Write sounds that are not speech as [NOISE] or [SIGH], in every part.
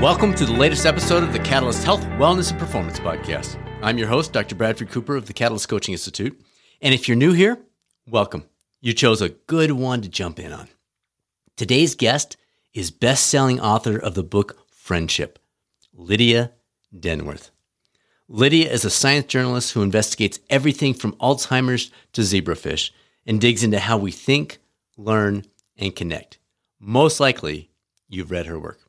Welcome to the latest episode of the Catalyst Health, Wellness, and Performance Podcast. I'm your host, Dr. Bradford Cooper of the Catalyst Coaching Institute. And if you're new here, welcome. You chose a good one to jump in on. Today's guest is best selling author of the book Friendship, Lydia Denworth. Lydia is a science journalist who investigates everything from Alzheimer's to zebrafish and digs into how we think, learn, and connect. Most likely, you've read her work.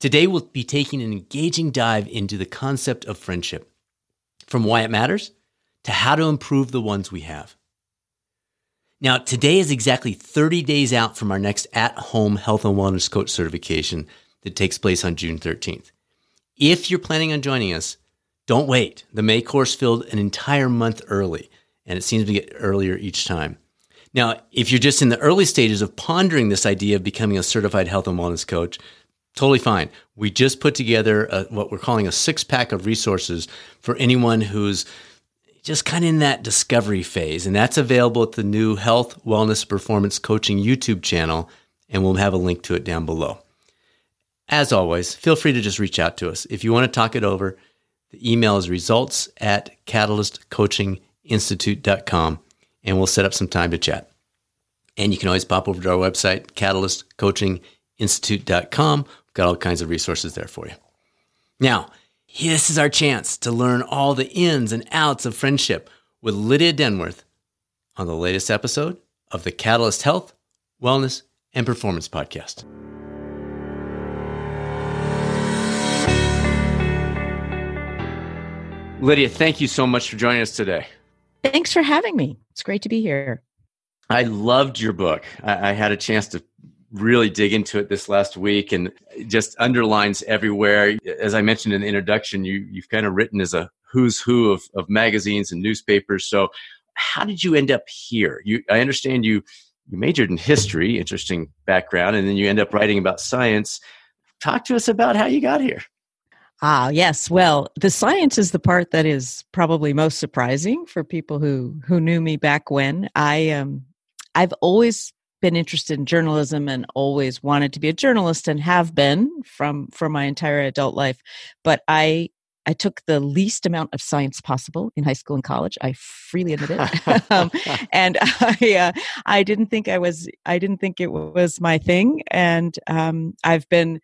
Today, we'll be taking an engaging dive into the concept of friendship, from why it matters to how to improve the ones we have. Now, today is exactly 30 days out from our next at home health and wellness coach certification that takes place on June 13th. If you're planning on joining us, don't wait. The May course filled an entire month early, and it seems to get earlier each time. Now, if you're just in the early stages of pondering this idea of becoming a certified health and wellness coach, totally fine. We just put together a, what we're calling a six pack of resources for anyone who's just kind of in that discovery phase. And that's available at the new Health, Wellness, Performance Coaching YouTube channel. And we'll have a link to it down below. As always, feel free to just reach out to us. If you want to talk it over, the email is results at catalystcoachinginstitute.com and we'll set up some time to chat. And you can always pop over to our website, catalystcoachinginstitute.com. Got all kinds of resources there for you. Now, this is our chance to learn all the ins and outs of friendship with Lydia Denworth on the latest episode of the Catalyst Health, Wellness, and Performance Podcast. Lydia, thank you so much for joining us today. Thanks for having me. It's great to be here. I loved your book. I, I, had a chance to really dig into it this last week and just underlines everywhere. As I mentioned in the introduction, you, you've kind of written as a who's who of, of magazines and newspapers. So, how did you end up here? You, I understand you you majored in history, interesting background, and then you end up writing about science. Talk to us about how you got here. Ah, yes. Well, the science is the part that is probably most surprising for people who who knew me back when. I um I've always been interested in journalism and always wanted to be a journalist and have been from from my entire adult life. But I I took the least amount of science possible in high school and college. I freely admit it, [LAUGHS] um, and I uh, I didn't think I was I didn't think it was my thing, and um, I've been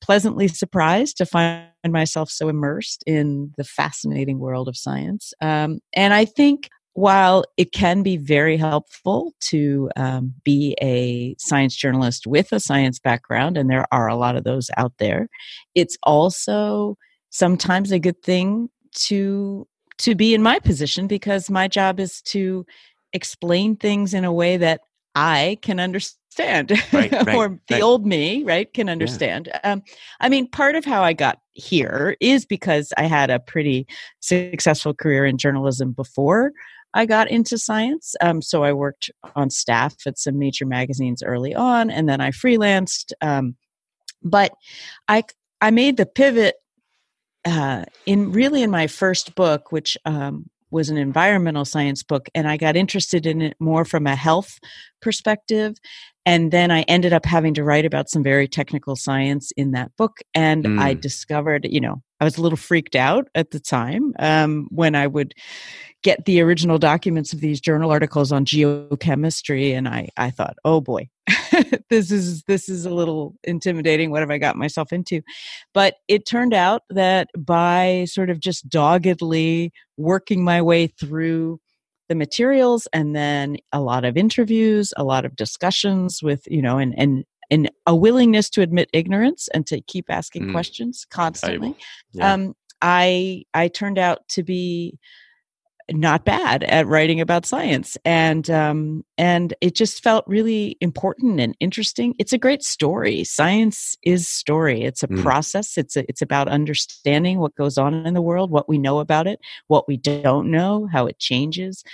pleasantly surprised to find myself so immersed in the fascinating world of science. Um, and I think while it can be very helpful to um, be a science journalist with a science background, and there are a lot of those out there, it's also sometimes a good thing to to be in my position because my job is to explain things in a way that I can understand right, [LAUGHS] right, or the right. old me right can understand yeah. um, i mean part of how i got here is because i had a pretty successful career in journalism before i got into science um, so i worked on staff at some major magazines early on and then i freelanced um, but i i made the pivot uh, in really in my first book which um, was an environmental science book and I got interested in it more from a health perspective and then I ended up having to write about some very technical science in that book. And mm. I discovered, you know, I was a little freaked out at the time um, when I would get the original documents of these journal articles on geochemistry, and I, I thought, oh boy, [LAUGHS] this is this is a little intimidating. What have I got myself into? But it turned out that by sort of just doggedly working my way through the materials and then a lot of interviews a lot of discussions with you know and and and a willingness to admit ignorance and to keep asking mm. questions constantly yeah. um, i i turned out to be not bad at writing about science. And um, and it just felt really important and interesting. It's a great story. Science is story. It's a mm. process. It's a, it's about understanding what goes on in the world what we know about it what we don't know how it changes.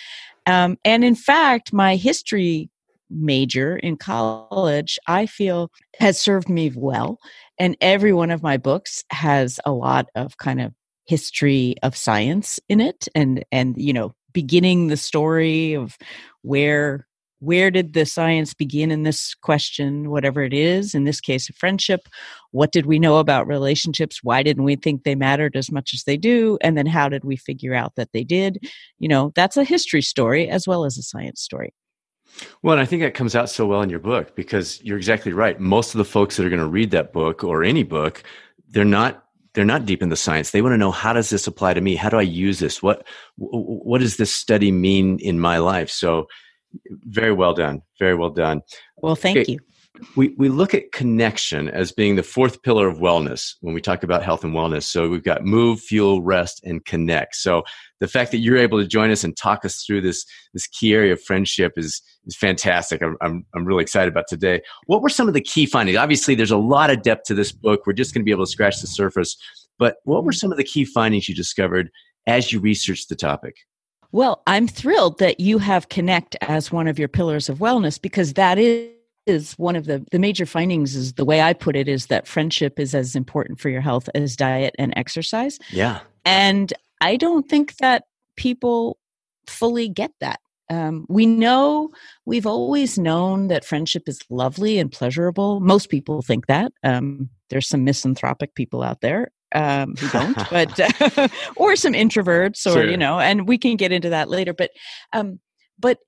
Um, and in fact my history major in college i feel has served me well. And every one of my books has a lot of kind of history of science in it and and you know beginning the story of where where did the science begin in this question, whatever it is, in this case, a friendship? What did we know about relationships? Why didn't we think they mattered as much as they do? And then how did we figure out that they did? You know, that's a history story as well as a science story. Well, and I think that comes out so well in your book because you're exactly right. Most of the folks that are going to read that book or any book, they're not they're not deep in the science. They want to know how does this apply to me? How do I use this? What what does this study mean in my life? So very well done. Very well done. Well, thank okay. you. We, we look at connection as being the fourth pillar of wellness when we talk about health and wellness. So we've got move, fuel, rest, and connect. So the fact that you're able to join us and talk us through this, this key area of friendship is, is fantastic. I'm, I'm, I'm really excited about today. What were some of the key findings? Obviously, there's a lot of depth to this book. We're just going to be able to scratch the surface. But what were some of the key findings you discovered as you researched the topic? Well, I'm thrilled that you have Connect as one of your pillars of wellness because that is is one of the the major findings is the way i put it is that friendship is as important for your health as diet and exercise yeah and i don't think that people fully get that um, we know we've always known that friendship is lovely and pleasurable most people think that um, there's some misanthropic people out there um, who don't, [LAUGHS] but uh, [LAUGHS] or some introverts, or sure. you know, and we can get into that later. But um, but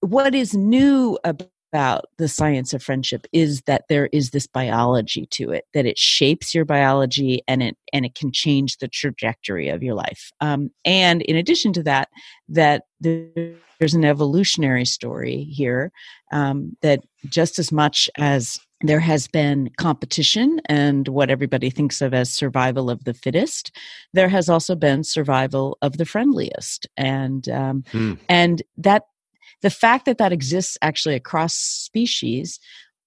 what is new about the science of friendship is that there is this biology to it that it shapes your biology and it and it can change the trajectory of your life um, and in addition to that that there's an evolutionary story here um, that just as much as there has been competition and what everybody thinks of as survival of the fittest. There has also been survival of the friendliest, and um, hmm. and that the fact that that exists actually across species.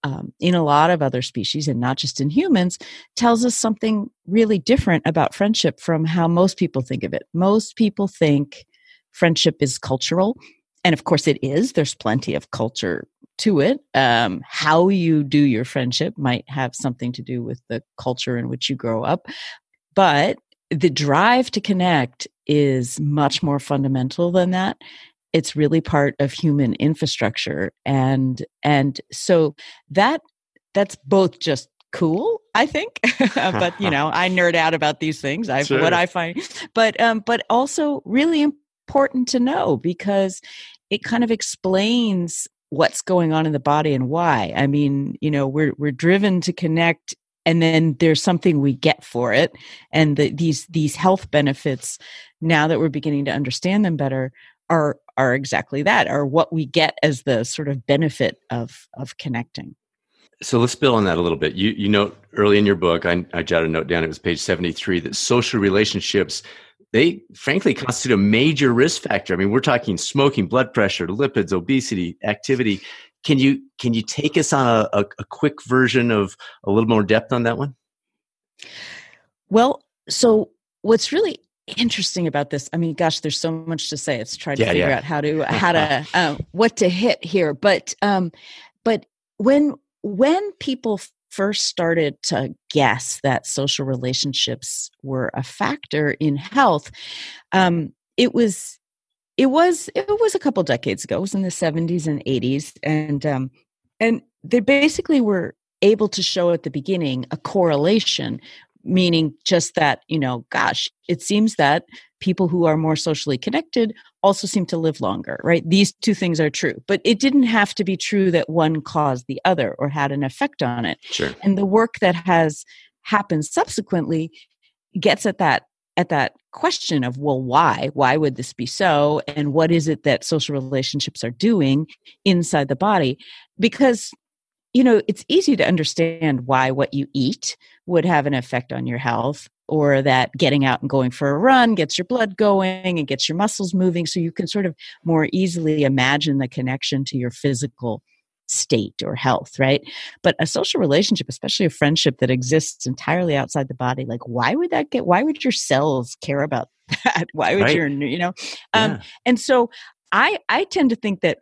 Um, in a lot of other species and not just in humans tells us something really different about friendship from how most people think of it. Most people think friendship is cultural. And of course, it is. There's plenty of culture to it. Um, how you do your friendship might have something to do with the culture in which you grow up. But the drive to connect is much more fundamental than that. It's really part of human infrastructure. And and so that that's both just cool i think [LAUGHS] but you know i [LAUGHS] nerd out about these things i sure. what i find but um but also really important to know because it kind of explains what's going on in the body and why. I mean, you know, we're we're driven to connect and then there's something we get for it and the, these these health benefits now that we're beginning to understand them better are are exactly that are what we get as the sort of benefit of of connecting so let's build on that a little bit you you note early in your book i, I jotted a note down it was page 73 that social relationships they frankly constitute a major risk factor. I mean, we're talking smoking, blood pressure, lipids, obesity, activity. Can you can you take us on a, a, a quick version of a little more depth on that one? Well, so what's really interesting about this i mean gosh there's so much to say it's trying to yeah, figure yeah. out how to how [LAUGHS] to uh, what to hit here but um but when when people first started to guess that social relationships were a factor in health, um, it was it was it was a couple decades ago. It was in the 70s and 80s, and um, and they basically were able to show at the beginning a correlation meaning just that you know gosh it seems that people who are more socially connected also seem to live longer right? These two things are true but it didn't have to be true that one caused the other or had an effect on it. Sure. and the work that has happened subsequently gets at that at that question of well why? Why would this be so? And what is it that social relationships are doing inside the body? Because you know, it's easy to understand why what you eat would have an effect on your health or that getting out and going for a run gets your blood going and gets your muscles moving. So you can sort of more easily imagine the connection to your physical state or health, right? But a social relationship, especially a friendship that exists entirely outside the body, like why would that get, why would your cells care about [LAUGHS] that? Why would right. your, you know? Um, yeah. And so I, I tend to think that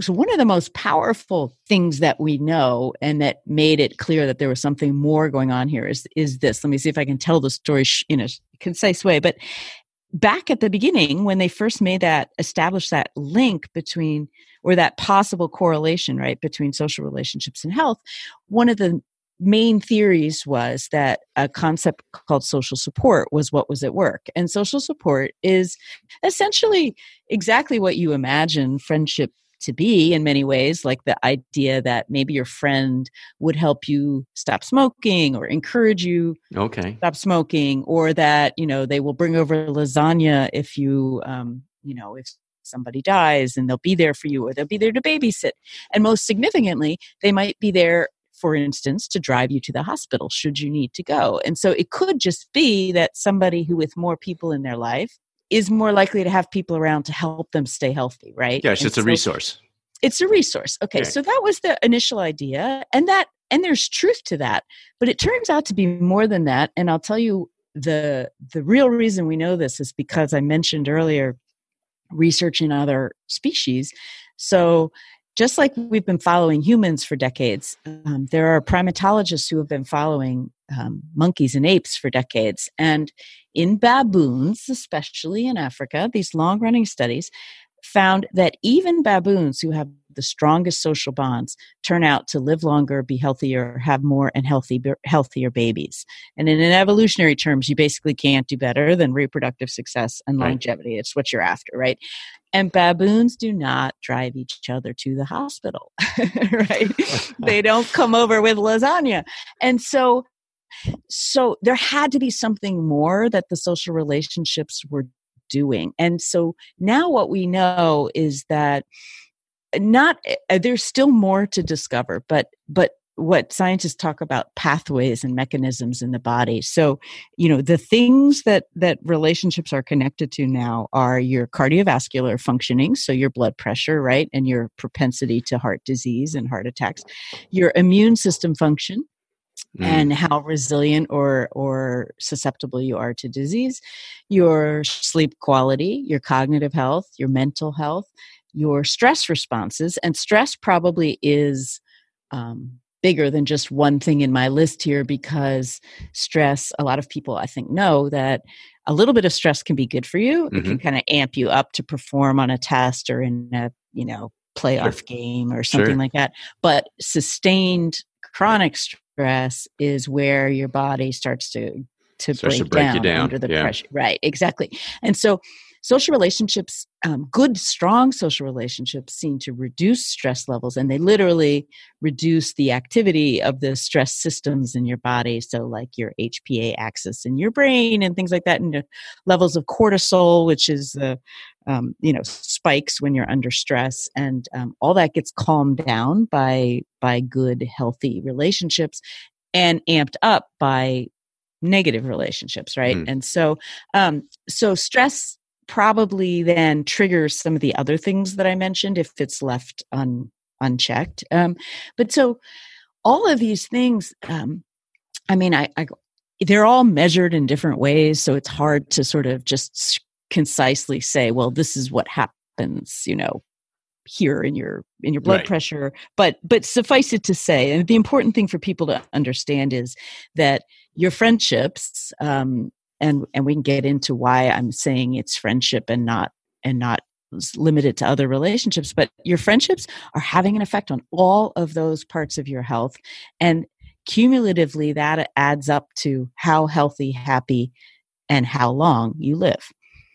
so one of the most powerful things that we know and that made it clear that there was something more going on here is is this. Let me see if i can tell the story in a concise way but back at the beginning when they first made that established that link between or that possible correlation right between social relationships and health one of the main theories was that a concept called social support was what was at work. And social support is essentially exactly what you imagine friendship to be in many ways, like the idea that maybe your friend would help you stop smoking or encourage you okay stop smoking, or that you know they will bring over lasagna if you um, you know if somebody dies and they'll be there for you or they'll be there to babysit and most significantly they might be there for instance, to drive you to the hospital should you need to go. And so it could just be that somebody who, with more people in their life, is more likely to have people around to help them stay healthy, right? Yes, and it's so a resource. It's a resource. Okay, so that was the initial idea, and that and there's truth to that, but it turns out to be more than that. And I'll tell you the the real reason we know this is because I mentioned earlier research in other species. So just like we've been following humans for decades, um, there are primatologists who have been following um, monkeys and apes for decades. And in baboons, especially in Africa, these long running studies found that even baboons who have the strongest social bonds turn out to live longer, be healthier, have more and healthy, healthier babies. And in evolutionary terms, you basically can't do better than reproductive success and longevity. It's what you're after, right? And baboons do not drive each other to the hospital, [LAUGHS] right? [LAUGHS] they don't come over with lasagna. And so so there had to be something more that the social relationships were doing. And so now what we know is that not uh, there's still more to discover, but but what scientists talk about pathways and mechanisms in the body so you know the things that that relationships are connected to now are your cardiovascular functioning so your blood pressure right and your propensity to heart disease and heart attacks your immune system function mm. and how resilient or or susceptible you are to disease your sleep quality your cognitive health your mental health your stress responses and stress probably is um, bigger than just one thing in my list here because stress a lot of people i think know that a little bit of stress can be good for you mm-hmm. it can mm-hmm. kind of amp you up to perform on a test or in a you know playoff sure. game or something sure. like that but sustained chronic stress is where your body starts to to break, to break down, down, under the yeah. pressure. Right, exactly. And so social relationships, um, good, strong social relationships, seem to reduce stress levels, and they literally reduce the activity of the stress systems in your body. So, like your HPA axis in your brain and things like that, and levels of cortisol, which is the um, you know spikes when you're under stress, and um, all that gets calmed down by by good, healthy relationships, and amped up by negative relationships right mm. and so um so stress probably then triggers some of the other things that I mentioned if it's left un, unchecked. Um, but so all of these things, um, I mean, I, I, they're all measured in different ways, so it's hard to sort of just concisely say, well, this is what happens, you know, here in your in your blood right. pressure but but suffice it to say and the important thing for people to understand is that your friendships um, and and we can get into why i'm saying it's friendship and not and not limited to other relationships but your friendships are having an effect on all of those parts of your health and cumulatively that adds up to how healthy happy and how long you live.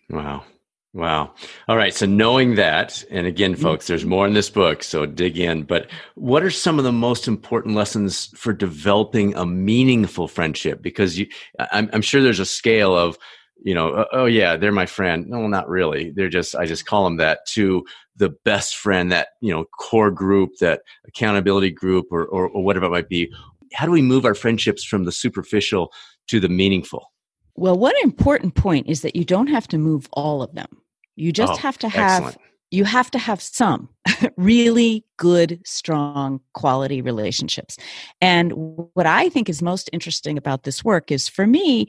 Wow Wow. All right. So knowing that, and again, mm-hmm. folks, there's more in this book, so dig in. But what are some of the most important lessons for developing a meaningful friendship? Because you, I'm, I'm sure there's a scale of, you know, oh, oh yeah, they're my friend. No, not really. They're just, I just call them that to the best friend, that, you know, core group, that accountability group or, or, or whatever it might be. How do we move our friendships from the superficial to the meaningful? Well, one important point is that you don't have to move all of them. You just oh, have to have excellent. you have to have some [LAUGHS] really good, strong, quality relationships. And what I think is most interesting about this work is for me,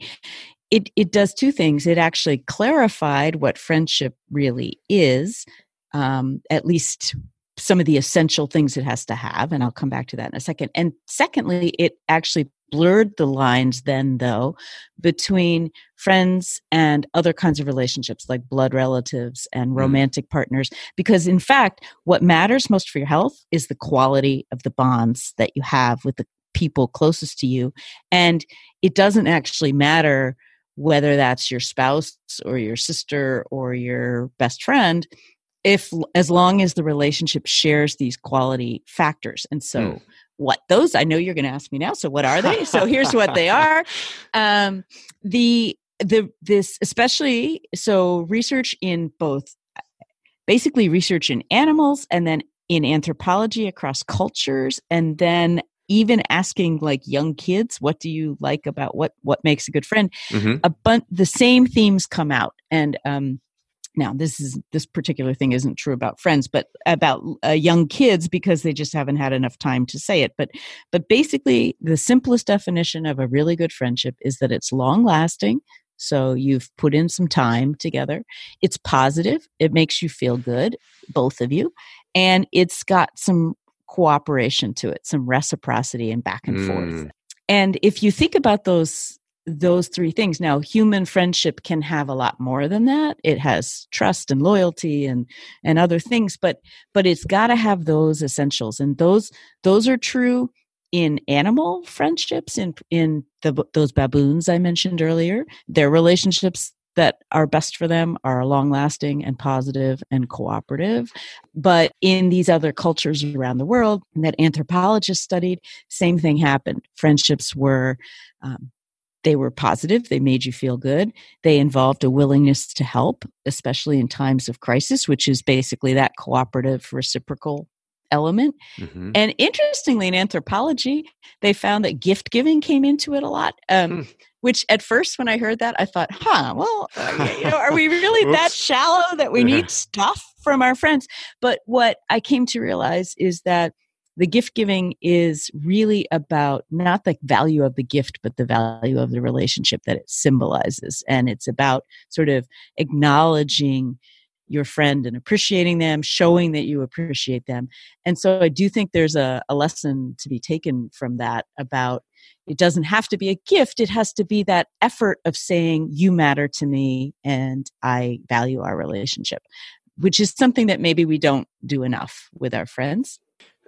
it, it does two things. It actually clarified what friendship really is, um, at least some of the essential things it has to have. And I'll come back to that in a second. And secondly, it actually blurred the lines then though between friends and other kinds of relationships like blood relatives and mm. romantic mm. partners because in fact what matters most for your health is the quality of the bonds that you have with the people closest to you and it doesn't actually matter whether that's your spouse or your sister or your best friend if as long as the relationship shares these quality factors and so mm. What those i know you're going to ask me now so what are they? So here's what they [LAUGHS] are. Um, the the this especially so research in both basically research in animals and then in anthropology across cultures and then even asking like young kids what do you like about what what makes a good friend? Mm-hmm. a bunch the same themes come out and um now this is this particular thing isn't true about friends but about uh, young kids because they just haven't had enough time to say it. But but basically the simplest definition of a really good friendship is that it's long lasting so you've put in some time together. It's positive it makes you feel good both of you and it's got some cooperation to it some reciprocity and back and mm. forth and if you think about those those three things now human friendship can have a lot more than that it has trust and loyalty and and other things but but it's got to have those essentials and those those are true in animal friendships in in the those baboons i mentioned earlier their relationships that are best for them are long lasting and positive and cooperative. But in these other cultures around the world that anthropologists studied, same thing happened. Friendships were um, they were positive, they made you feel good. They involved a willingness to help, especially in times of crisis, which is basically that cooperative reciprocal element. Mm-hmm. And interestingly, in anthropology, they found that gift giving came into it a lot. Um, hmm. Which at first, when I heard that, I thought, huh, well, uh, you know, are we really that shallow that we need stuff from our friends? But what I came to realize is that the gift giving is really about not the value of the gift, but the value of the relationship that it symbolizes. And it's about sort of acknowledging your friend and appreciating them, showing that you appreciate them. And so I do think there's a, a lesson to be taken from that about it doesn't have to be a gift, it has to be that effort of saying, You matter to me and I value our relationship, which is something that maybe we don't do enough with our friends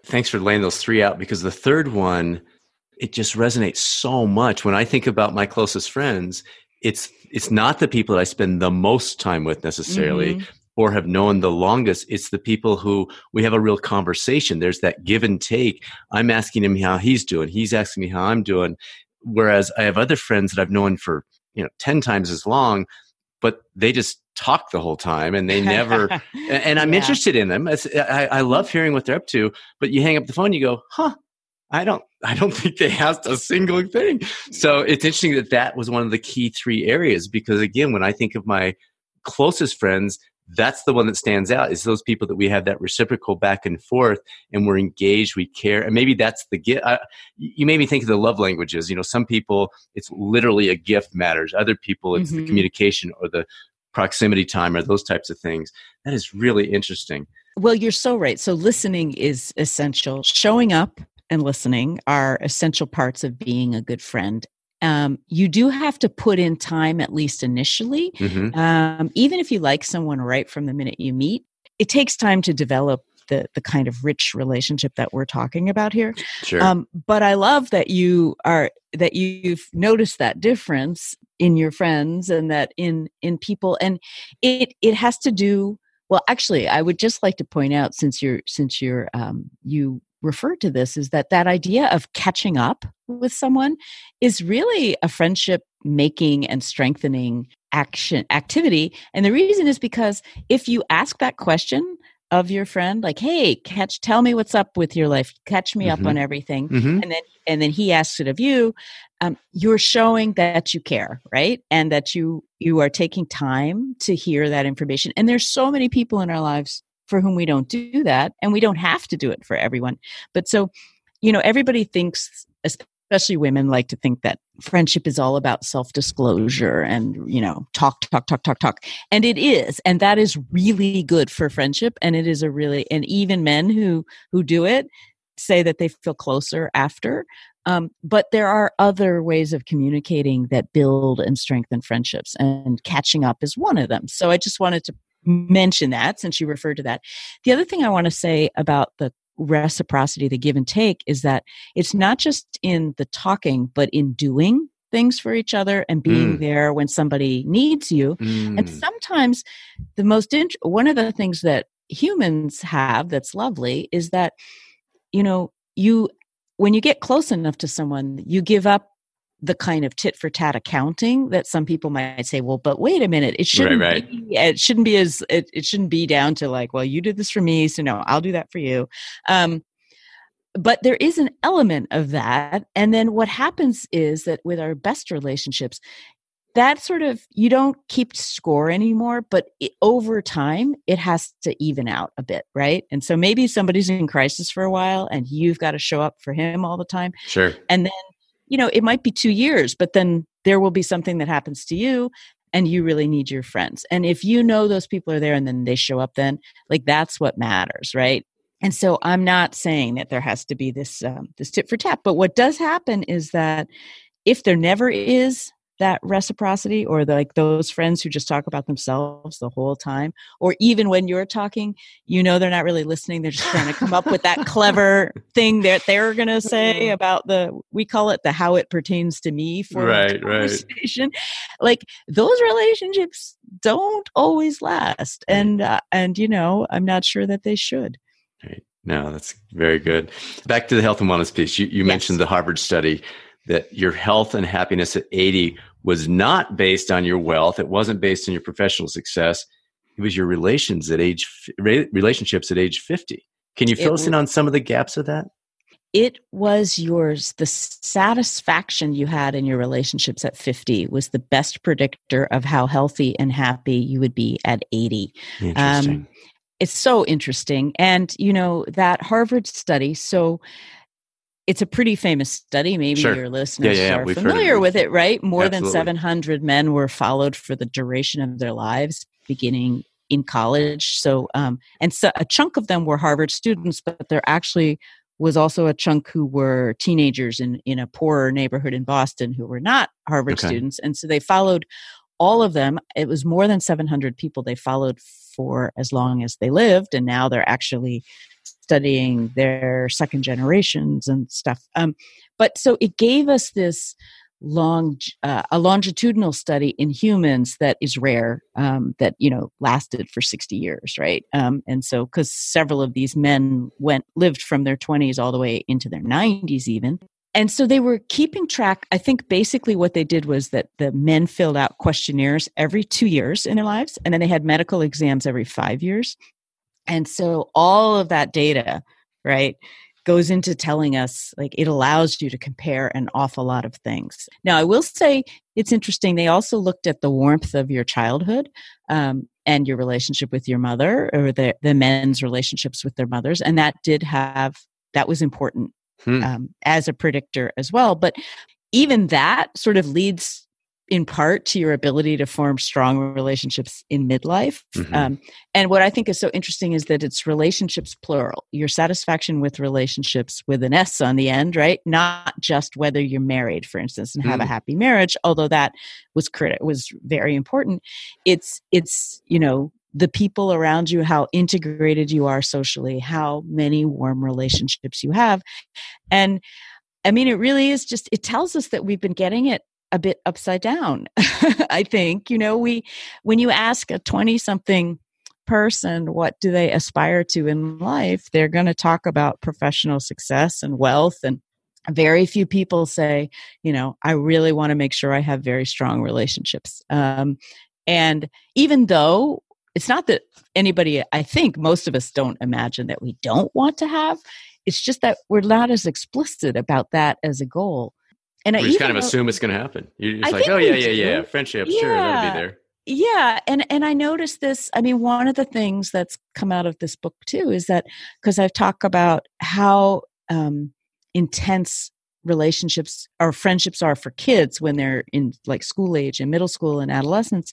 thanks for laying those three out because the third one it just resonates so much. When i think about my closest friends it's it's not the people that i spend the most time with necessarily mm-hmm. or have known the longest. It's the people who we have a real conversation. There's that give and take. I'm asking him how he's doing. He's asking me how i'm doing. Whereas i have other friends that i've known for you know 10 times as long but they just talk the whole time and they never [LAUGHS] and i'm yeah. interested in them I, I love hearing what they're up to but you hang up the phone you go huh i don't i don't [LAUGHS] think they asked a single thing so it's interesting that that was one of the key three areas because again when i think of my closest friends that's the one that stands out is those people that we have that reciprocal back and forth and we're engaged we care and maybe that's the gift you made me think of the love languages you know some people it's literally a gift matters other people it's mm-hmm. the communication or the proximity time or those types of things. That is really interesting. Well you're so right. So listening is essential. Showing up and listening are essential parts of being a good friend. Um, you do have to put in time at least initially. Mm-hmm. um, even if you like someone right from the minute you meet it takes time to develop the the kind of rich relationship that we're talking about here sure. Um, but i love that you are that you've noticed that difference in your friends and that in in people and it it has to do well actually i would just like to point out since you're since you're um, you referred to this is that that idea of catching up with someone is really a friendship making and strengthening action activity and the reason is because if you ask that question of your friend like hey catch tell me what's up with your life. Catch me mm-hmm. up on everything. Mm-hmm. and then and then he asks it of you um, you're showing that you care right? And that you you are taking time to hear that information. And there's so many people in our lives for whom we don't do that and we don't have to do it for everyone. But so you know everybody thinks especially women like to think that friendship is all about self-disclosure and you know talk talk talk talk talk and it is and that is really good for friendship and it is a really and even men who who do it say that they feel closer after. Um, but there are other ways of communicating that build and strengthen friendships, and catching up is one of them. So I just wanted to mention that since you referred to that. The other thing I want to say about the reciprocity, the give and take, is that it's not just in the talking, but in doing things for each other and being mm. there when somebody needs you. Mm. And sometimes the most int- one of the things that humans have that's lovely is that you know you when you get close enough to someone you give up the kind of tit for tat accounting that some people might say well but wait a minute it shouldn't right, right. be it shouldn't be as it, it shouldn't be down to like well you did this for me so no i'll do that for you. Um, but there is an element of that and then what happens is that with our best relationships that sort of you don't keep score anymore but it, over time it has to even out a bit right? And so maybe somebody's in crisis for a while and you've got to show up for him all the time sure. and then you know it might be 2 years but then there will be something that happens to you and you really need your friends. And if you know those people are there and then they show up then like that's what matters right? And so i'm not saying that there has to be this um, this tit for tat but what does happen is that if there never is that reciprocity or the, like those friends who just talk about themselves the whole time or even when you're talking you know they're not really listening they're just trying to come up with that clever thing that they're going [LAUGHS] to say about the we call it the how it pertains to me for right, conversation. Right. [LAUGHS] like those relationships don't always last and uh, and you know i'm not sure that they should. Right. No that's very good. Back to the health and wellness piece. You, you yes. mentioned the harvard study that your health and happiness at 80 was not based on your wealth. It wasn't based on your professional success. It was your relations at age relationships at age 50. Can you fill it us in on some of the gaps of that? It was yours. The satisfaction you had in your relationships at 50 was the best predictor of how healthy and happy you would be at 80. Interesting. Um, it's so interesting. And, you know, that Harvard study, so it's a pretty famous study. Maybe sure. your listeners yeah, yeah, are familiar with it, right? More Absolutely. than 700 men were followed for the duration of their lives, beginning in college. So, um, and so a chunk of them were Harvard students, but there actually was also a chunk who were teenagers in, in a poorer neighborhood in Boston who were not Harvard okay. students. And so they followed all of them. It was more than 700 people they followed for as long as they lived. And now they're actually studying their second generations and stuff. Um, but so it gave us this long uh, a longitudinal study in humans that is rare um, that you know lasted for 60 years right? Um, and so because several of these men went lived from their 20s all the way into their 90s even. And so they were keeping track. I think basically what they did was that the men filled out questionnaires every two years in their lives and then they had medical exams every five years and so all of that data, right, goes into telling us like it allows you to compare an awful lot of things. Now, I will say it's interesting. They also looked at the warmth of your childhood um, and your relationship with your mother or the, the men's relationships with their mothers. And that did have, that was important hmm. um, as a predictor as well. But even that sort of leads in part to your ability to form strong relationships in midlife. Mm-hmm. Um, and what I think is so interesting is that it's relationships plural. Your satisfaction with relationships with an S on the end, right? Not just whether you're married, for instance, and have mm. a happy marriage, although that was crit- was very important. It's it's you know the people around you, how integrated you are socially, how many warm relationships you have, and. I mean, it really is just, it tells us that we've been getting it a bit upside down [LAUGHS] i think you know we when you ask a 20 something person what do they aspire to in life they're going to talk about professional success and wealth and very few people say you know i really want to make sure i have very strong relationships. Um, and even though it's not that anybody i think most of us don't imagine that we don't want to have it's just that we're not as explicit about that as a goal and we I just kind of assume it's going to happen. You're just I like, oh yeah, yeah, yeah, friendship, yeah. sure, that'll be there. Yeah, and and I noticed this. I mean, one of the things that's come out of this book too is that because I've talked about how um, intense relationships or friendships are for kids when they're in like school age and middle school and adolescence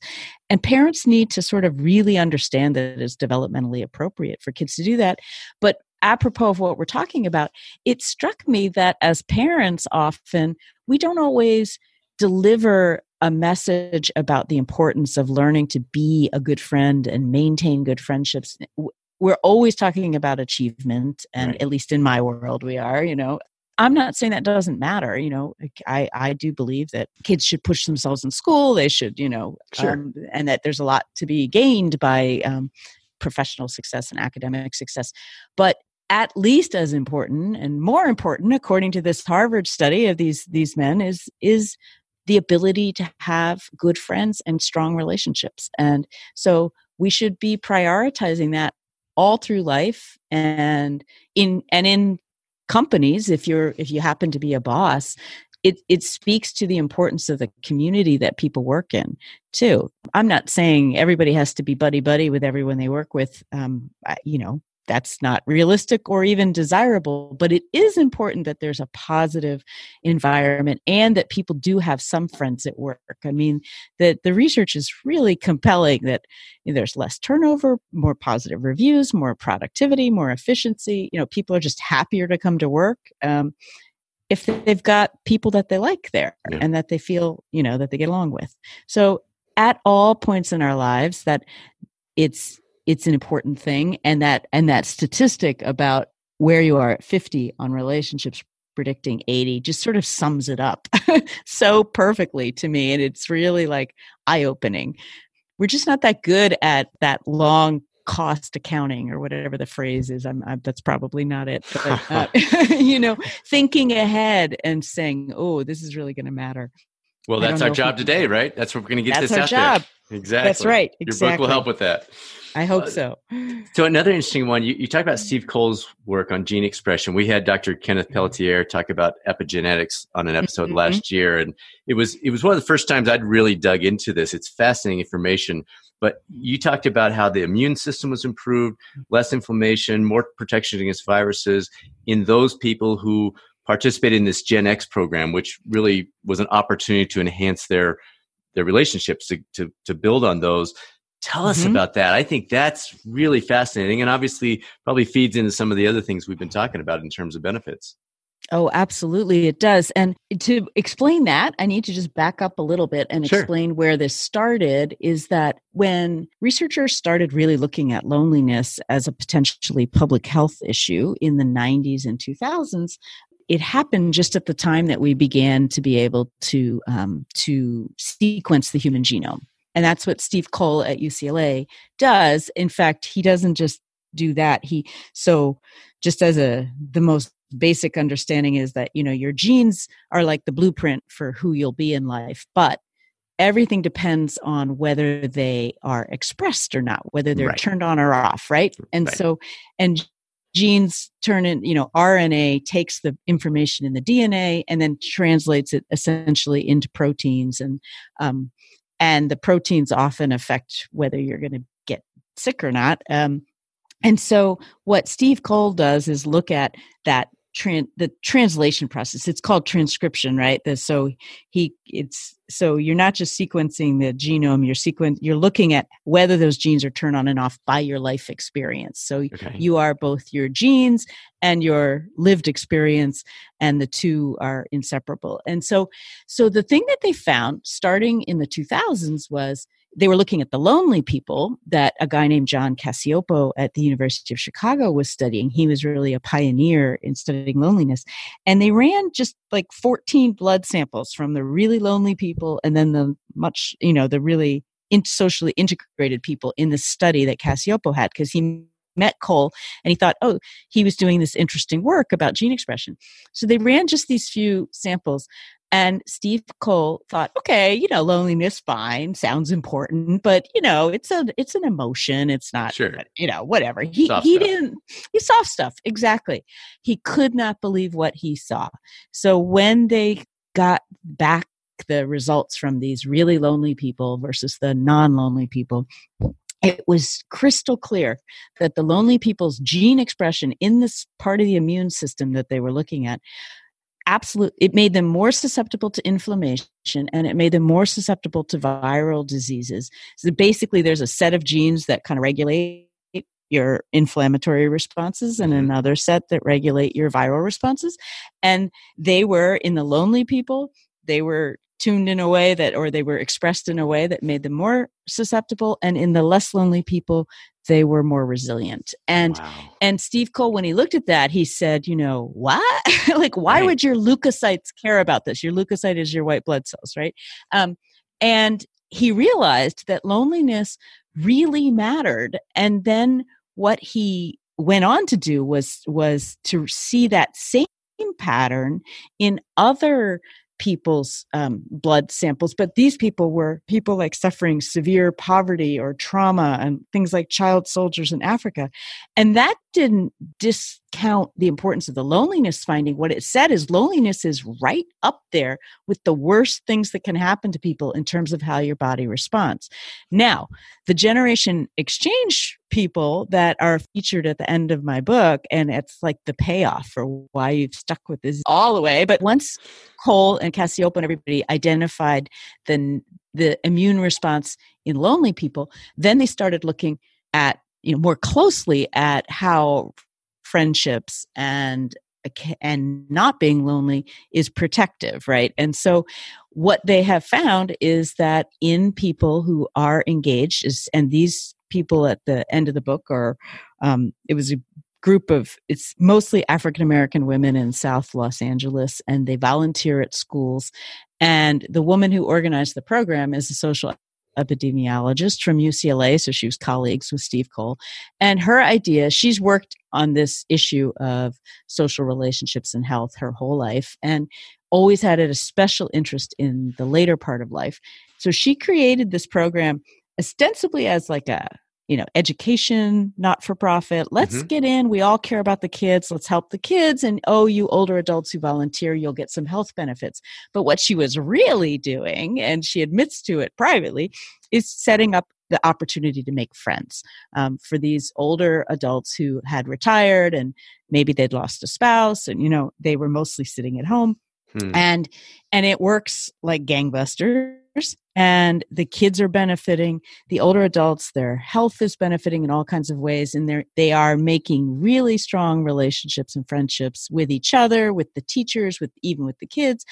and parents need to sort of really understand that it is developmentally appropriate for kids to do that but apropos of what we're talking about, it struck me that as parents, often we don't always deliver a message about the importance of learning to be a good friend and maintain good friendships we're always talking about achievement and right. at least in my world we are you know i'm not saying that doesn't matter you know i i do believe that kids should push themselves in school they should you know sure. um, and that there's a lot to be gained by um, professional success and academic success but at least as important and more important according to this harvard study of these these men is is the ability to have good friends and strong relationships. And so we should be prioritizing that all through life and in and in companies if you're if you happen to be a boss it it speaks to the importance of the community that people work in too. I'm not saying everybody has to be buddy buddy with everyone they work with um, you know that's not realistic or even desirable but it is important that there's a positive environment and that people do have some friends at work i mean that the research is really compelling that there's less turnover more positive reviews more productivity more efficiency you know people are just happier to come to work um, if they've got people that they like there yeah. and that they feel you know that they get along with so at all points in our lives that it's it's an important thing. And that and that statistic about where you are at 50 on relationships predicting 80 just sort of sums it up [LAUGHS] so perfectly to me. And it's really like eye opening we're just not that good at that long cost accounting or whatever the phrase is. I'm, I'm that's probably not it. But, uh, [LAUGHS] you know thinking ahead and saying oh this is really going to matter well that's our job today right that's what we're going to get this out job. there exactly that's right exactly. your book will help with that I hope so. So another interesting one, you, you talk about Steve Cole's work on gene expression. We had Dr. Kenneth mm-hmm. Pelletier talk about epigenetics on an episode mm-hmm. last year, and it was it was one of the first times I'd really dug into this. It's fascinating information. But you talked about how the immune system was improved, less inflammation, more protection against viruses in those people who participated in this Gen X program, which really was an opportunity to enhance their their relationships to, to, to build on those Tell us mm-hmm. about that. I think that's really fascinating and obviously probably feeds into some of the other things we've been talking about in terms of benefits. Oh, absolutely, it does. And to explain that, I need to just back up a little bit and sure. explain where this started. Is that when researchers started really looking at loneliness as a potentially public health issue in the 90s and 2000s, it happened just at the time that we began to be able to um, to sequence the human genome. And that's what Steve Cole at UCLA does. In fact, he doesn't just do that. He so just as a the most basic understanding is that you know your genes are like the blueprint for who you'll be in life, but everything depends on whether they are expressed or not, whether they're right. turned on or off, right? And right. so and genes turn in you know rna takes the information in the dna and then translates it essentially into proteins and um, and the proteins often affect whether you're going to get sick or not. Um, and so, what Steve Cole does is look at that tran- the translation process. It's called transcription, right? The, so he it's so you're not just sequencing the genome. You're sequen you're looking at whether those genes are turned on and off by your life experience. So okay. you are both your genes and your lived experience, and the two are inseparable. And so, so the thing that they found starting in the 2000s was they were looking at the lonely people that a guy named John Cacioppo at the University of Chicago was studying. He was really a pioneer in studying loneliness. And they ran just like 14 blood samples from the really lonely people and then the much, you know, the really in socially integrated people in the study that Cacioppo had because he met Cole and he thought, oh, he was doing this interesting work about gene expression. So they ran just these few samples. And Steve Cole thought, okay, you know, loneliness, fine, sounds important, but you know, it's a it's an emotion. It's not, sure. Uh, you know, whatever. He soft he stuff. didn't he saw stuff exactly. He could not believe what he saw. So when they got back the results from these really lonely people versus the non-lonely people, it was crystal clear that the lonely people's gene expression in this part of the immune system that they were looking at absolute it made them more susceptible to inflammation and it made them more susceptible to viral diseases so basically there's a set of genes that kind of regulate your inflammatory responses and Mhm. another set that regulate your viral responses and they were in the lonely people they were tuned in a way that or they were expressed in a way that made them more susceptible and in the less lonely people they were more resilient and wow. and Steve Cole, when he looked at that, he said, you know, what? [LAUGHS] like, why Right. would your leukocytes care about this? Your leukocyte is your white blood cells, right? Um, and he realized that loneliness really mattered. And then what he went on to do was was to see that same pattern in other people's um, blood samples but these people were people like suffering severe poverty or trauma and things like child soldiers in africa. And that didn't discount the importance of the loneliness finding. What it said is loneliness is right up there with the worst things that can happen to people in terms of how your body responds. Now the Generation Xchange people that are featured at the end of my book and it's like the payoff for why you've stuck with this all the way but once cole and Cacioppo and everybody identified the the immune response in lonely people then they started looking at you know more closely at how friendships and and not being lonely is protective right? And so what they have found is that in people who are engaged is and these people at the end of the book are um, it was a group of it's mostly african american women in south los angeles and they volunteer at schools. And the woman who organized the program is a social epidemiologist from ucla so she was colleagues with steve cole. And her idea she's worked on this issue of social relationships and health her whole life and always had a special interest in the later part of life. So she created this program ostensibly as like a you know education not for profit. Let's Mhm. get in. We all care about the kids. Let's help the kids. And oh you older adults who volunteer you'll get some health benefits. But what she was really doing and she admits to it privately is setting up the opportunity to make friends um, for these older adults who had retired and maybe they'd lost a spouse and you know they were mostly sitting at home. Hmm. and and it works like gangbusters and the kids are benefiting the older adults their health is benefiting in all kinds of ways and they're they are making really strong relationships and friendships with each other with the teachers with even with the kids.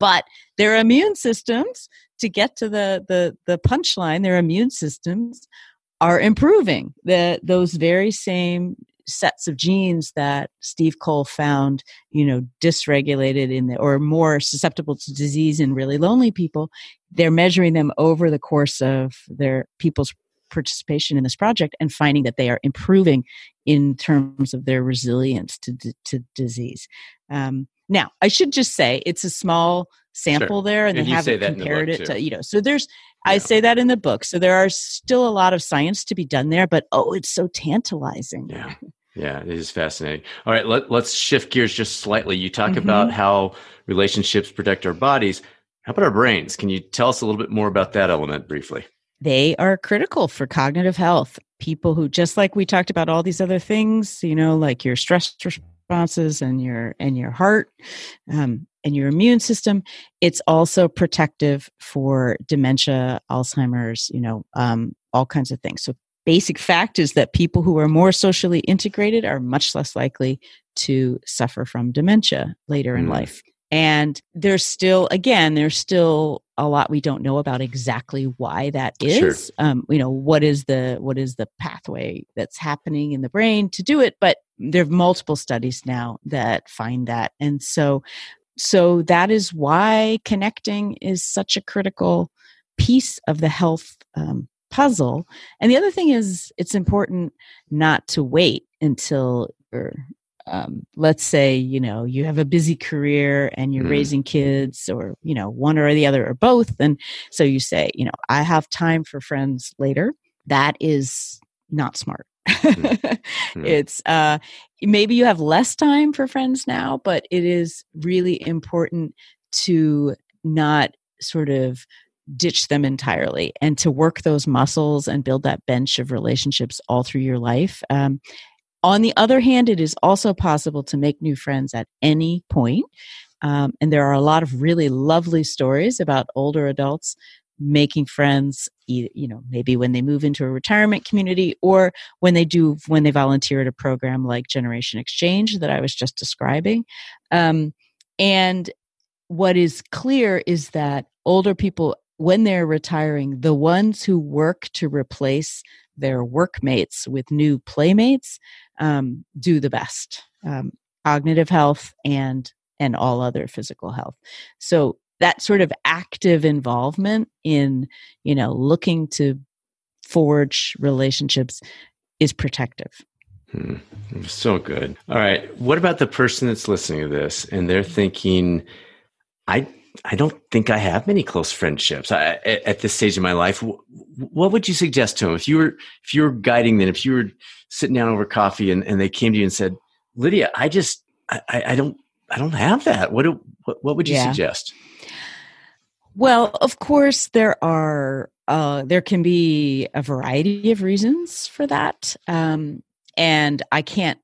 But their immune systems to get to the the the punchline their immune systems are improving. The those very same sets of genes that Steve Cole found, you know, dysregulated in the or more susceptible to disease in really lonely people, they're measuring them over the course of their people's participation in this project and finding that they are improving in terms of their resilience to to disease. Um, now, I should just say it's a small sample there, and, And they haven't in the compared it to you know. So there's I say that in the book. So there are still a lot of science to be done there, but oh, it's so tantalizing. Yeah. Yeah, it is fascinating. All right, let, let's shift gears just slightly. You talk Mhm. about how relationships protect our bodies. How about our brains? Can you tell us a little bit more about that element briefly? They are critical for cognitive health. People who just like we talked about all these other things, you know, like your stress responses and your and your heart um, and your immune system. It's also protective for dementia, Alzheimer's, you know, um, all kinds of things. So basic fact is that people who are more socially integrated are much less likely to suffer from dementia later in Mm. life. And there's still, again, there's still a lot we don't know about exactly why that is. Sure. Um, you know, what is the what is the pathway that's happening in the brain to do it? But there are multiple studies now that find that, and so so that is why connecting is such a critical piece of the health um, puzzle. And the other thing is, it's important not to wait until you're, um, let's say, you know, you have a busy career and you're Mhm. raising kids, or you know, one or the other or both. And so you say, you know, I have time for friends later. That is not smart. Mhm. [LAUGHS] It's uh, maybe you have less time for friends now, but it is really important to not sort of ditch them entirely and to work those muscles and build that bench of relationships all through your life. Um, on the other hand, it is also possible to make new friends at any point. Um, and there are a lot of really lovely stories about older adults making friends you know maybe when they move into a retirement community or when they do when they volunteer at a program like Generation Xchange that i was just describing um, and what is clear is that older people when they're retiring the ones who work to replace their workmates with new playmates um, do the best um, cognitive health and and all other physical health. So that sort of active involvement in you know looking to forge relationships is protective. Hmm. so good. All right. What about the person that's listening to this and they're thinking i i don't think i have many close friendships. I, at this stage of my life what would you suggest to them if you were if you were guiding them if you were sitting down over coffee and, and they came to you and said lydia i just i, I don't i don't have that. What do, what, what would you yeah. suggest? Well, of course, there are uh, there can be a variety of reasons for that, um, and I can't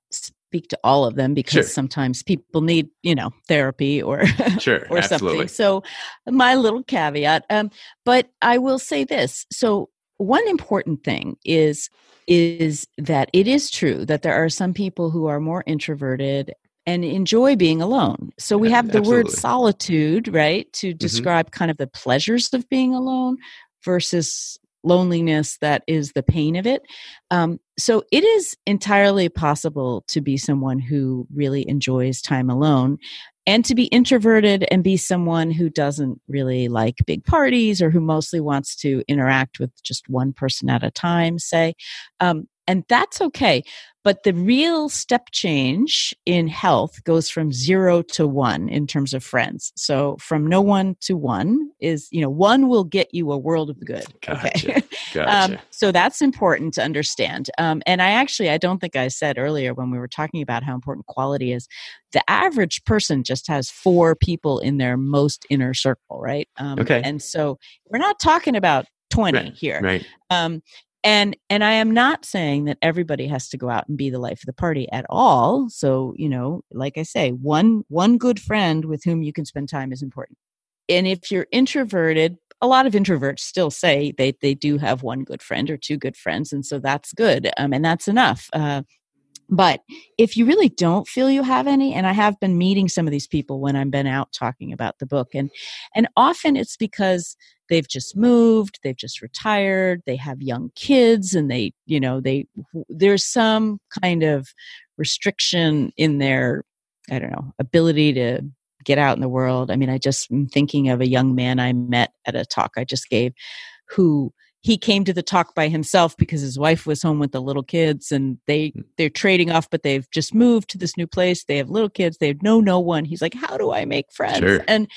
speak to all of them because sure. sometimes people need you know therapy or [LAUGHS] sure, or something. So, my little caveat, um, but I will say this: so one important thing is is that it is true that there are some people who are more introverted and enjoy being alone. So we have the Absolutely. word solitude, right, to mm-hmm. describe mm-hmm. kind of the pleasures of being alone versus loneliness that is the pain of it. Um, so it is entirely possible to be someone who really enjoys time alone and to be introverted and be someone who doesn't really like big parties or who mostly wants to interact with just one person at a time, say. Um, and that's okay. But the real step change in health goes from zero to one in terms of friends. So from no one to one is, you know, one will get you a world of good. Gotcha. Okay. Gotcha. [LAUGHS] um, so that's important to understand. Um, and I actually, I don't think I said earlier when we were talking about how important quality is. The average person just has four people in their most inner circle, right? Um, okay. And so we're not talking about 20 right, here. Right. Um, and and i am not saying that everybody has to go out and be the life of the party at all. So you know like i say one one good friend with whom you can spend time is important. And if you're introverted a lot of introverts still say they they do have one good friend or two good friends and so that's good um, and that's enough. Uh, but if you really don't feel you have any and i have been meeting some of these people when i've been out talking about the book and and often it's because they've just moved they've just retired they have young kids and they you know they there's some kind of restriction in their i don't know ability to get out in the world. I mean i just am thinking of a young man i met at a talk i just gave who he came to the talk by himself because his wife was home with the little kids and they hmm. they're trading off but they've just moved to this new place. They have little kids. They know no one. He's like how do i make friends? Sure. and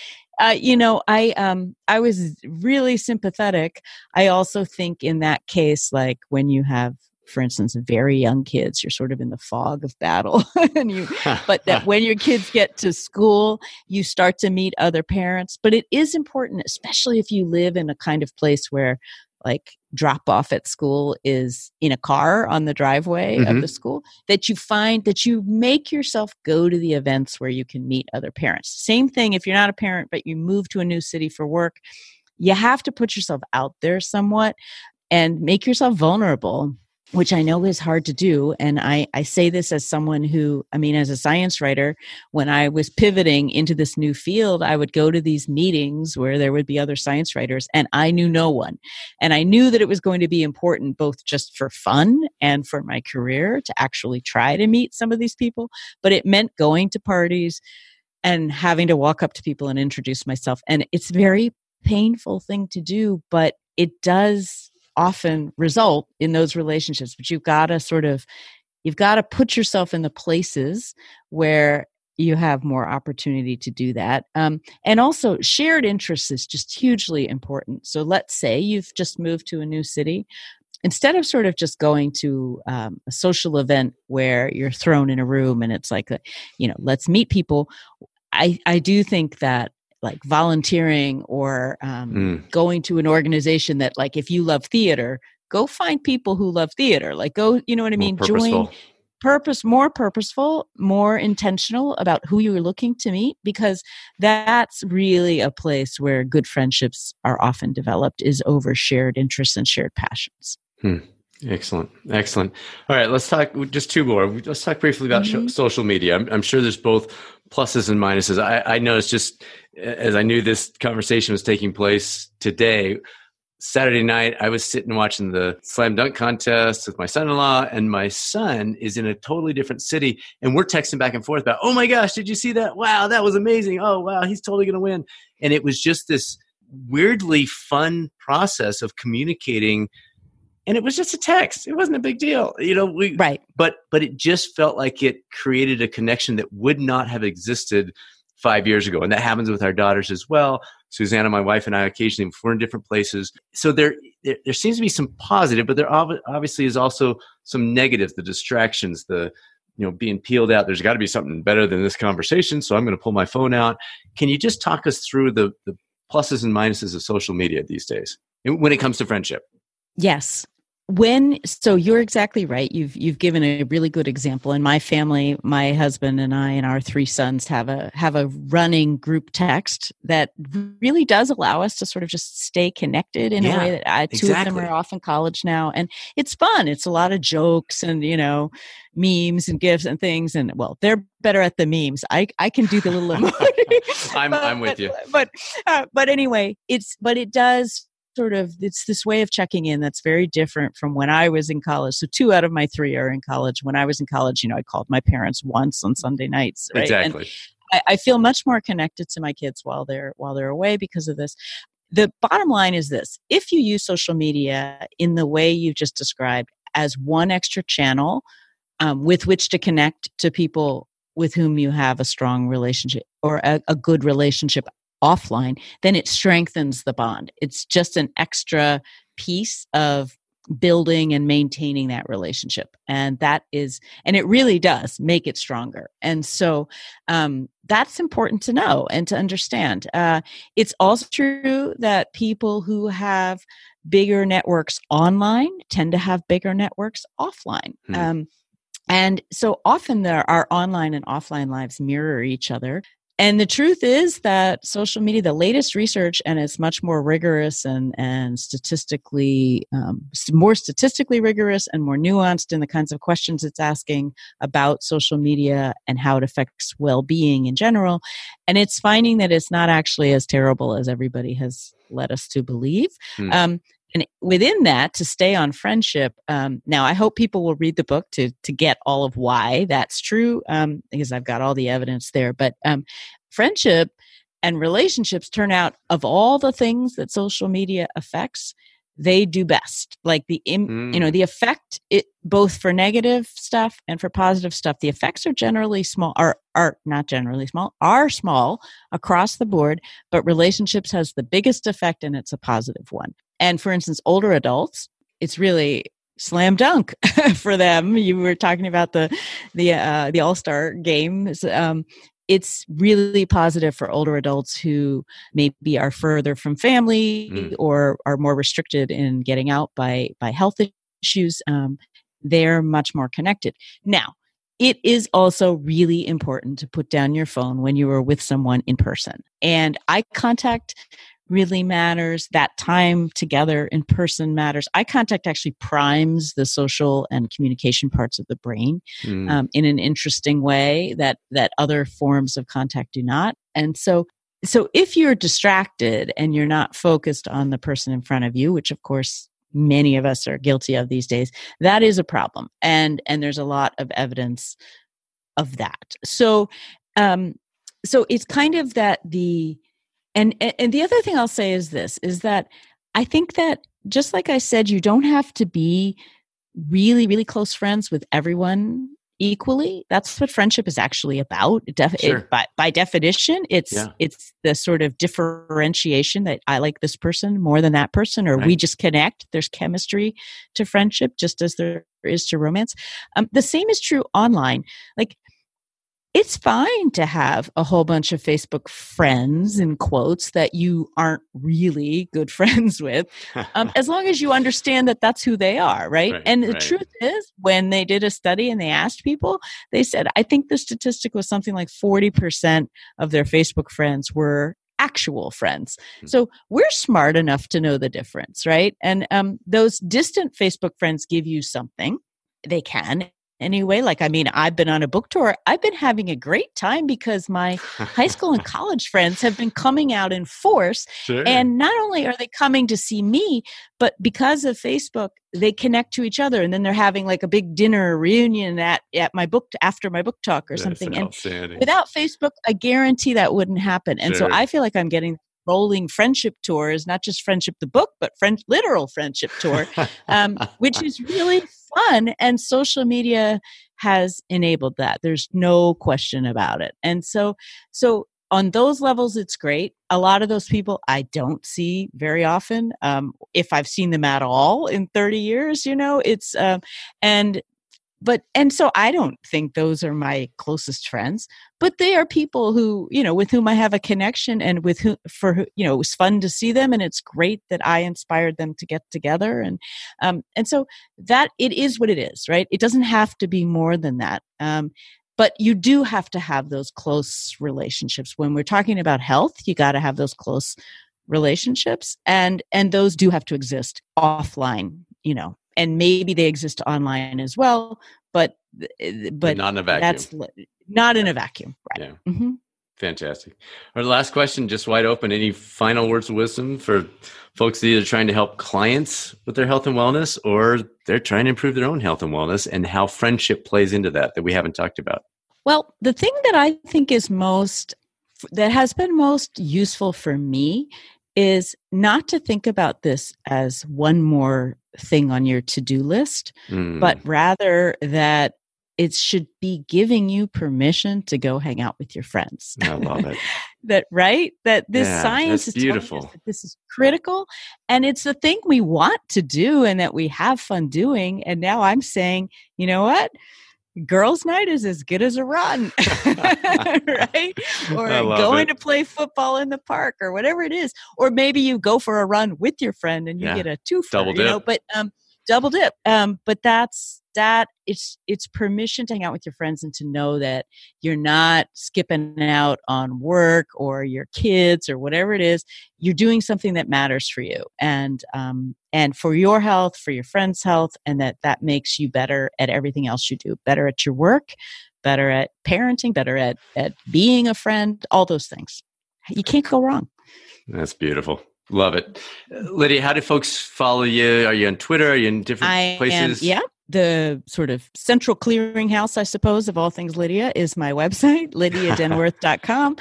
uh, you know i um i was really sympathetic. I also think in that case like when you have for instance very young kids you're sort of in the fog of battle [LAUGHS] and you but that [LAUGHS] when your kids get to school you start to meet other parents. But it is important especially if you live in a kind of place where like drop off at school is in a car on the driveway mm-hmm. of the school that you find that you make yourself go to the events where you can meet other parents same thing if you're not a parent but you move to a new city for work you have to put yourself out there somewhat and make yourself vulnerable which I know is hard to do. And I, I say this as someone who, I mean, as a science writer, when I was pivoting into this new field, I would go to these meetings where there would be other science writers, and I knew no one. And I knew that it was going to be important both just for fun and for my career to actually try to meet some of these people. But it meant going to parties and having to walk up to people and introduce myself. And it's a very painful thing to do, but it does often result in those relationships but you've got to sort of you've got to put yourself in the places where you have more opportunity to do that um, and also shared interests is just hugely important. So let's say you've just moved to a new city. Instead of sort of just going to um, a social event where you're thrown in a room and it's like a, you know let's meet people i i do think that like volunteering or um, mm. going to an organization that like if you love theater go find people who love theater. Like go you know what i mean? Join purpose more purposeful more intentional about who you're looking to meet because that's really a place where good friendships are often developed is over shared interests and shared passions. Hmm. excellent. Excellent. All right let's talk just two more. Let's talk briefly about mm-hmm. social media. I'm, I'm, sure there's both pluses and minuses I, I noticed just as i knew this conversation was taking place today Saturday night, I was sitting watching the slam dunk contest with my son in law, and my son is in a totally different city. And we're texting back and forth about, oh my gosh, did you see that? Wow, that was amazing. Oh, wow, he's totally going to win. And it was just this weirdly fun process of communicating. And it was just a text. It wasn't a big deal, you know. We, right. But but it just felt like it created a connection that would not have existed five years ago, and that happens with our daughters as well. Susanna, my wife, and I occasionally, if we're in different places. So there, there, there seems to be some positive, but there obviously is also some negatives, the distractions, the you know being peeled out. There's got to be something better than this conversation, so I'm going to pull my phone out. Can you just talk us through the the pluses and minuses of social media these days when it comes to friendship? Yes when so you're exactly right. You've you've given a really good example. In my family my husband and i and our three sons have a have a running group text that really does allow us to sort of just stay connected in yeah, a way that I, two exactly. of them are off in college now. And it's fun. It's a lot of jokes and you know memes and gifs and things. And well they're better at the memes. I i can do the little [LAUGHS] emoji. I'm, [LAUGHS] but, I'm with you. but uh, but anyway it's but it does sort of it's this way of checking in that's very different from when I was in college. So two out of my three are in college. When I was in college, you know, I called my parents once on Sunday nights. Right? Exactly. I, I feel much more connected to my kids while they're while they're away because of this. The bottom line is this: if you use social media in the way you just described as one extra channel um, with which to connect to people with whom you have a strong relationship or a, a good relationship offline, then it strengthens the bond. It's just an extra piece of building and maintaining that relationship and that is and it really does make it stronger and so um, that's important to know and to understand uh, it's also true that people who have bigger networks online tend to have bigger networks offline hmm. um, and so often there our online and offline lives mirror each other and the truth is that social media, the latest research, and it's much more rigorous and, and statistically, um, more statistically rigorous and more nuanced in the kinds of questions it's asking about social media and how it affects well being in general. And it's finding that it's not actually as terrible as everybody has led us to believe. Hmm. Um, and within that to stay on friendship um, now i hope people will read the book to to get all of why that's true um, because i've got all the evidence there but um, friendship and relationships turn out of all the things that social media affects they do best like the mm. you know mm. the effect it both for negative stuff and for positive stuff the effects are generally small are are not generally small are small across the board but relationships has the biggest effect and it's a positive one and for instance, older adults, it's really slam dunk [LAUGHS] for them. You were talking about the the uh, the All Star games. Um, it's really positive for older adults who maybe are further from family mm. or are more restricted in getting out by by health issues. Um, they're much more connected now. It is also really important to put down your phone when you are with someone in person. And eye contact really matters. That time together in person matters. Eye contact actually primes the social and communication parts of the brain mm. um, in an interesting way that that other forms of contact do not. And so, so if you're distracted and you're not focused on the person in front of you, which of course many of us are guilty of these days, that is a problem. And and there's a lot of evidence of that. So, um, so it's kind of that the and and the other thing I'll say is this is that I think that just like I said you don't have to be really really close friends with everyone equally that's what friendship is actually about Def- sure. it, by, by definition it's yeah. it's the sort of differentiation that i like this person more than that person or right. we just connect there's chemistry to friendship just as there is to romance um, the same is true online like it's fine to have a whole bunch of Facebook friends in quotes that you aren't really good [LAUGHS] friends with, um, as long as you understand that that's who they are, right? Right, and the right. truth is, when they did a study and they asked people, they said, I think the statistic was something like 40% of their Facebook friends were actual friends. Hmm. So we're smart enough to know the difference, right? And um, those distant Facebook friends give you something. They can anyway. Like, I mean, I've been on a book tour. I've been having a great time because my high school and [LAUGHS] college friends have been coming out in force. sure. And not only are they coming to see me, but because of Facebook, they connect to each other. And then they're having like a big dinner reunion at, at my book after my book talk or That's something. And without Facebook, I guarantee that wouldn't happen. And Sure. so I feel like I'm getting rolling friendship tours, not just friendship the book, but friend literal friendship tour, um, which is really fun. And social media has enabled that. There's no question about it. And so, so on those levels, it's great. A lot of those people I don't see very often. Um, if I've seen them at all in 30 years, you know, it's, um, and, but, and so I don't think those are my closest friends, but they are people who, you know, with whom I have a connection and with who, for who, you know, it was fun to see them and it's great that I inspired them to get together. And, um, and so that it is what it is, right? It doesn't have to be more than that. Um, but you do have to have those close relationships when we're talking about health you got to have those close relationships and and those do have to exist offline you know and maybe they exist online as well but but not in a vacuum. that's not in a vacuum right Yeah. hmm Fantastic. Our last question, just wide open. Any final words of wisdom for folks that either trying to help clients with their health and wellness or they're trying to improve their own health and wellness and how friendship plays into that that we haven't talked about? Well, the thing that I think is most, that has been most useful for me is not to think about this as one more thing on your to do list, Mm, but rather that it should be giving you permission to go hang out with your friends. I love it. [LAUGHS] that right that this Yeah, science is beautiful. this is critical and it's the thing we want to do and that we have fun doing and now i'm saying you know what girls night is as good as a run [LAUGHS] right [LAUGHS] or going it. to play football in the park or whatever it is or maybe you go for a run with your friend and you Yeah. get a two Double you know but um double dip um but that's that it's it's permission to hang out with your friends and to know that you're not skipping out on work or your kids or whatever it is. You're doing something that matters for you and um and for your health for your friends health and that that makes you better at everything else you do better at your work better at parenting better at at being a friend all those things. You can't go wrong. That's beautiful. Love it. Lydia, how do folks follow you? Are you on Twitter? Are you in different I am, places? yeah. The sort of central clearinghouse, I suppose, of all things Lydia is my website, [LAUGHS] lydiadenworth.com.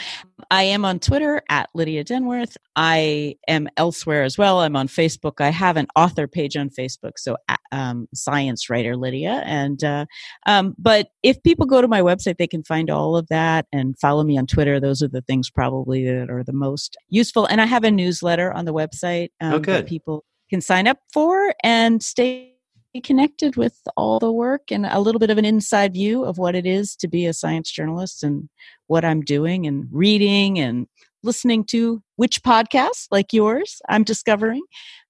I am on Twitter at Lydia Denworth. I am elsewhere as well. I'm on Facebook. I have an author page on Facebook, so um, Science Writer Lydia. And uh, um, but if people go to my website, they can find all of that and follow me on Twitter. Those are the things probably that are the most useful. And I have a newsletter on the website um, Oh, that people can sign up for and stay connected with all the work and a little bit of an inside view of what it is to be a science journalist and what I'm doing and reading and listening to which podcasts like yours I'm discovering.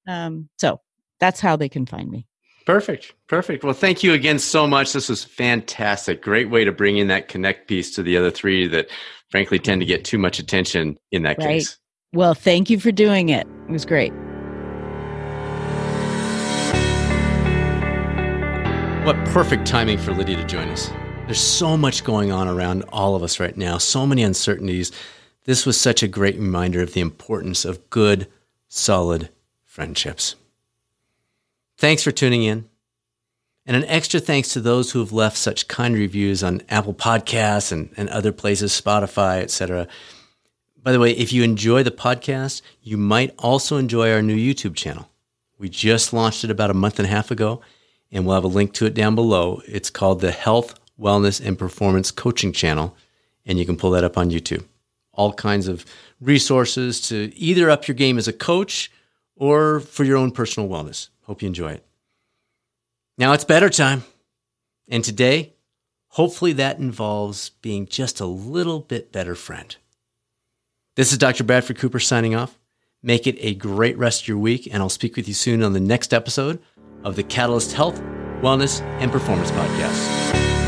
Um, so that's how they can find me. Perfect. Perfect. Well, thank you again so much. This was fantastic. Great way to bring in that connect piece to the other three that frankly tend to get too much attention in that Right. case. Well, thank you for doing it. It was great. What perfect timing for Lydia to join us. There's so much going on around all of us right now, so many uncertainties. This was such a great reminder of the importance of good, solid friendships. Thanks for tuning in. And an extra thanks to those who have left such kind reviews on Apple Podcasts and, and other places, Spotify, etc. By the way, if you enjoy the podcast, you might also enjoy our new YouTube channel. We just launched it about a month and a half ago, and we'll have a link to it down below. It's called the Health, Wellness, and Performance Coaching Channel, and you can pull that up on YouTube. All kinds of resources to either up your game as a coach or for your own personal wellness. Hope you enjoy it. Now it's better time. And today, Hopefully, that involves being just a little bit better friend. This is Dr. Bradford Cooper signing off. Make it a great rest of your week, and I'll speak with you soon on the next episode of the Catalyst Health, Wellness, and Performance Podcast.